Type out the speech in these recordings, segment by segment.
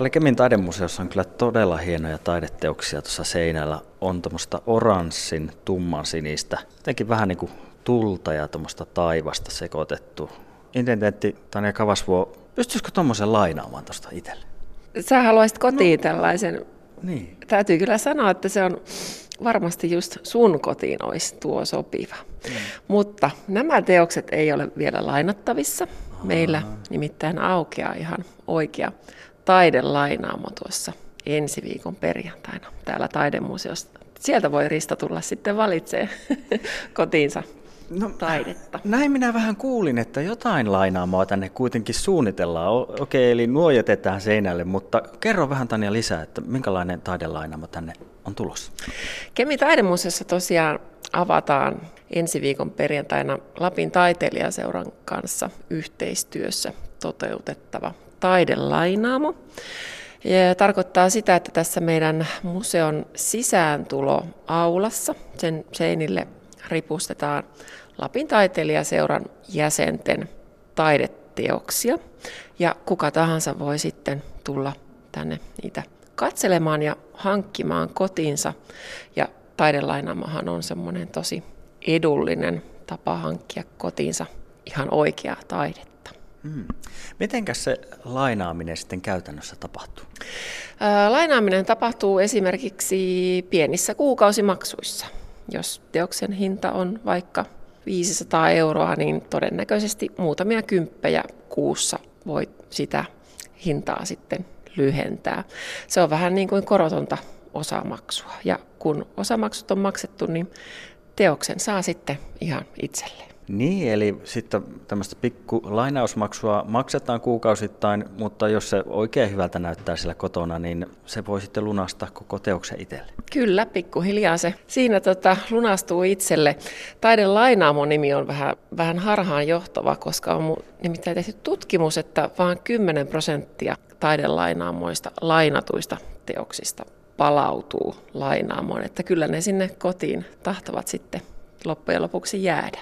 Täällä Kemin taidemuseossa on kyllä todella hienoja taideteoksia tuossa seinällä. On tuommoista oranssin, tumman sinistä, jotenkin vähän niin kuin tulta ja tuommoista taivasta sekoitettu. Intendentti Tanja Kavasvuo, pystyisikö tuommoisen lainaamaan tuosta itselle? Sä haluaisit kotiin no, tällaisen. Niin. Täytyy kyllä sanoa, että se on varmasti just sun kotiin olisi tuo sopiva. Mm. Mutta nämä teokset ei ole vielä lainattavissa. Meillä nimittäin aukeaa ihan oikea taidelainaamo tuossa ensi viikon perjantaina täällä taidemuseossa. Sieltä voi Rista tulla sitten valitsee kotiinsa no, taidetta. Näin minä vähän kuulin, että jotain lainaamoa tänne kuitenkin suunnitellaan. Okei, eli nuo jätetään seinälle, mutta kerro vähän Tanja lisää, että minkälainen taidelainaamo tänne on tulossa? Kemi taidemuseossa tosiaan avataan ensi viikon perjantaina Lapin taiteilijaseuran kanssa yhteistyössä toteutettava taidelainaamo. Ja tarkoittaa sitä, että tässä meidän museon sisääntulo aulassa, sen seinille ripustetaan Lapin taiteilijaseuran jäsenten taideteoksia. Ja kuka tahansa voi sitten tulla tänne niitä katselemaan ja hankkimaan kotiinsa. Ja taidelainaamahan on semmoinen tosi edullinen tapa hankkia kotiinsa ihan oikeaa taidetta. Hmm. Mitenkäs se lainaaminen sitten käytännössä tapahtuu? Lainaaminen tapahtuu esimerkiksi pienissä kuukausimaksuissa. Jos teoksen hinta on vaikka 500 euroa, niin todennäköisesti muutamia kymppejä kuussa voi sitä hintaa sitten lyhentää. Se on vähän niin kuin korotonta osamaksua. Ja kun osamaksut on maksettu, niin teoksen saa sitten ihan itselleen. Niin, eli sitten tämmöistä pikku lainausmaksua maksetaan kuukausittain, mutta jos se oikein hyvältä näyttää siellä kotona, niin se voi sitten lunastaa koko teoksen itselle. Kyllä, pikkuhiljaa se siinä tota, lunastuu itselle. Taiden lainaamon nimi on vähän, vähän harhaan johtava, koska on nimittäin tehty tutkimus, että vain 10 prosenttia taidelainaamoista lainatuista teoksista palautuu lainaamoon, että kyllä ne sinne kotiin tahtovat sitten loppujen lopuksi jäädä.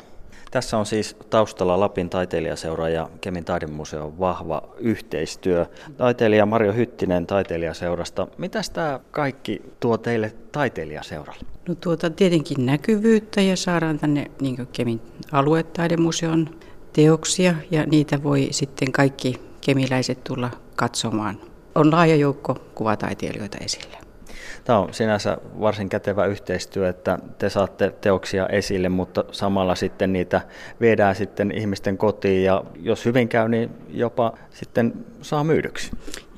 Tässä on siis taustalla Lapin taiteilijaseura ja Kemin taidemuseon vahva yhteistyö. Taiteilija Marjo Hyttinen taiteilijaseurasta. Mitä tämä kaikki tuo teille taiteilijaseuralle? No tuota tietenkin näkyvyyttä ja saadaan tänne niin Kemin aluetaidemuseon teoksia ja niitä voi sitten kaikki kemiläiset tulla katsomaan. On laaja joukko kuvataiteilijoita esillä. Tämä on sinänsä varsin kätevä yhteistyö, että te saatte teoksia esille, mutta samalla sitten niitä viedään sitten ihmisten kotiin ja jos hyvin käy, niin jopa sitten saa myydyksi.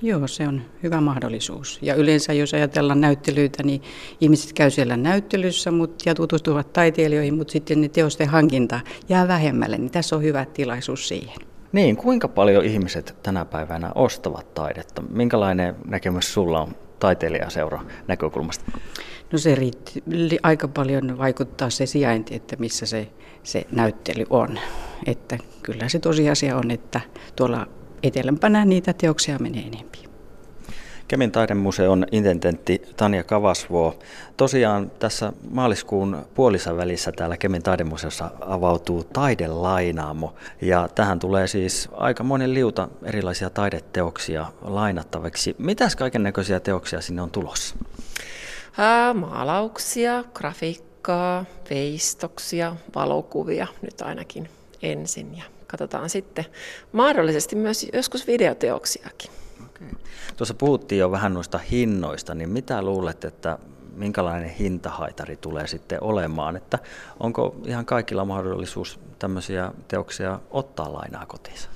Joo, se on hyvä mahdollisuus. Ja yleensä jos ajatellaan näyttelyitä, niin ihmiset käy siellä näyttelyssä mutta, ja tutustuvat taiteilijoihin, mutta sitten ne teosten hankinta jää vähemmälle, niin tässä on hyvä tilaisuus siihen. Niin, kuinka paljon ihmiset tänä päivänä ostavat taidetta? Minkälainen näkemys sulla on taiteilijaseura näkökulmasta? No se riitti, aika paljon vaikuttaa se sijainti, että missä se, se näyttely on. Että kyllä se tosiasia on, että tuolla etelämpänä niitä teoksia menee enemmän. Kemin taidemuseon intendentti Tanja Kavasvuo. Tosiaan tässä maaliskuun puolissa välissä täällä Kemin taidemuseossa avautuu taidelainaamo. Ja tähän tulee siis aika monen liuta erilaisia taideteoksia lainattaviksi. Mitäs kaiken näköisiä teoksia sinne on tulossa? Ää, maalauksia, grafiikkaa, veistoksia, valokuvia nyt ainakin ensin. Ja katsotaan sitten mahdollisesti myös joskus videoteoksiakin. Tuossa puhuttiin jo vähän noista hinnoista, niin mitä luulet, että minkälainen hintahaitari tulee sitten olemaan, että onko ihan kaikilla mahdollisuus tämmöisiä teoksia ottaa lainaa kotiinsa?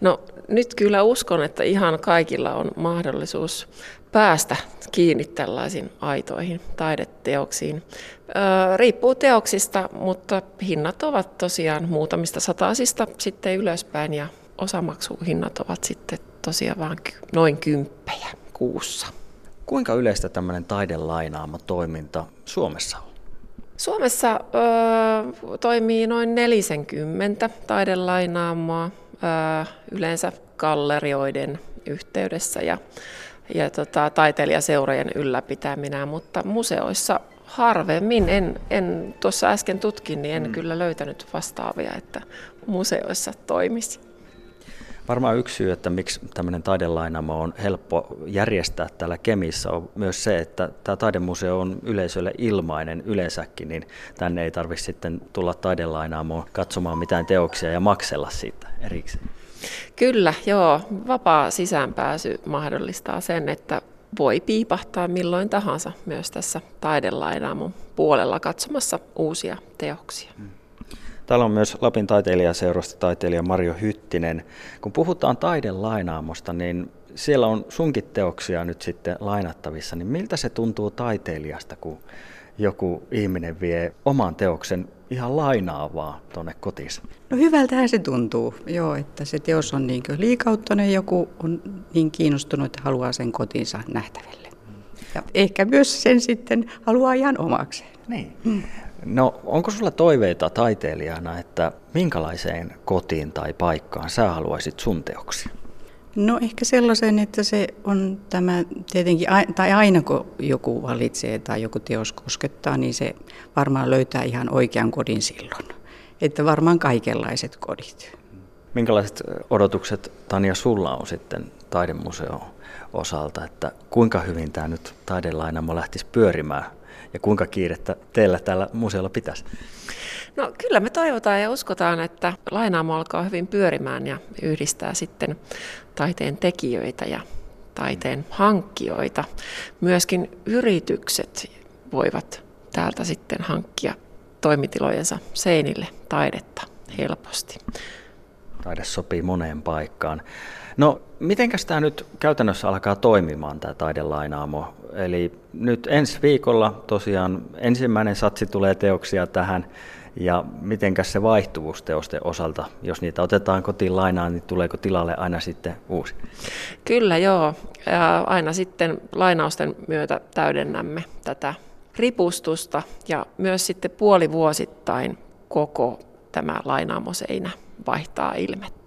No nyt kyllä uskon, että ihan kaikilla on mahdollisuus päästä kiinni tällaisiin aitoihin taideteoksiin. Öö, riippuu teoksista, mutta hinnat ovat tosiaan muutamista satasista sitten ylöspäin ja osamaksuhinnat ovat sitten tosiaan vain noin kymppejä kuussa. Kuinka yleistä tämmöinen taidelainaamo toiminta Suomessa on? Suomessa ö, toimii noin 40 taidelainaamoa, ö, yleensä gallerioiden yhteydessä ja, ja tota, taiteilijaseurojen ylläpitäminä, mutta museoissa harvemmin. En, en tuossa äsken tutkin, niin en mm. kyllä löytänyt vastaavia, että museoissa toimisi. Varmaan yksi syy, että miksi tämmöinen taidelainamo on helppo järjestää täällä Kemissä, on myös se, että tämä taidemuseo on yleisölle ilmainen yleensäkin, niin tänne ei tarvitse sitten tulla taidelaiнаmoon katsomaan mitään teoksia ja maksella siitä erikseen. Kyllä, joo. Vapaa sisäänpääsy mahdollistaa sen, että voi piipahtaa milloin tahansa myös tässä taidelainaamon puolella katsomassa uusia teoksia. Hmm. Täällä on myös Lapin taiteilijaseurasta taiteilija Marjo Hyttinen. Kun puhutaan taidelainaamosta, niin siellä on sunkin teoksia nyt sitten lainattavissa, niin miltä se tuntuu taiteilijasta, kun joku ihminen vie oman teoksen ihan lainaavaa tuonne kotiin? No hyvältähän se tuntuu, joo, että se teos on niin liikauttoinen, joku on niin kiinnostunut, että haluaa sen kotinsa nähtävälle. Ja ehkä myös sen sitten haluaa ihan omakseen. Niin. Hmm. No onko sulla toiveita taiteilijana, että minkälaiseen kotiin tai paikkaan sä haluaisit sun teoksia? No ehkä sellaisen, että se on tämä tietenkin, tai aina kun joku valitsee tai joku teos koskettaa, niin se varmaan löytää ihan oikean kodin silloin. Että varmaan kaikenlaiset kodit. Minkälaiset odotukset Tania sulla on sitten taidemuseon osalta, että kuinka hyvin tämä nyt taidelainamo lähtisi pyörimään ja kuinka kiirettä teillä täällä museolla pitäisi? No kyllä me toivotaan ja uskotaan, että lainaamo alkaa hyvin pyörimään ja yhdistää sitten taiteen tekijöitä ja taiteen hankkijoita. Myöskin yritykset voivat täältä sitten hankkia toimitilojensa seinille taidetta helposti. Taide sopii moneen paikkaan. No, mitenkäs tämä nyt käytännössä alkaa toimimaan, tämä taidelainaamo? Eli nyt ensi viikolla tosiaan ensimmäinen satsi tulee teoksia tähän, ja mitenkäs se vaihtuvuus teosten osalta, jos niitä otetaan kotiin lainaan, niin tuleeko tilalle aina sitten uusi? Kyllä joo, ja aina sitten lainausten myötä täydennämme tätä ripustusta ja myös sitten puolivuosittain koko tämä lainaamoseinä vaihtaa ilmettä.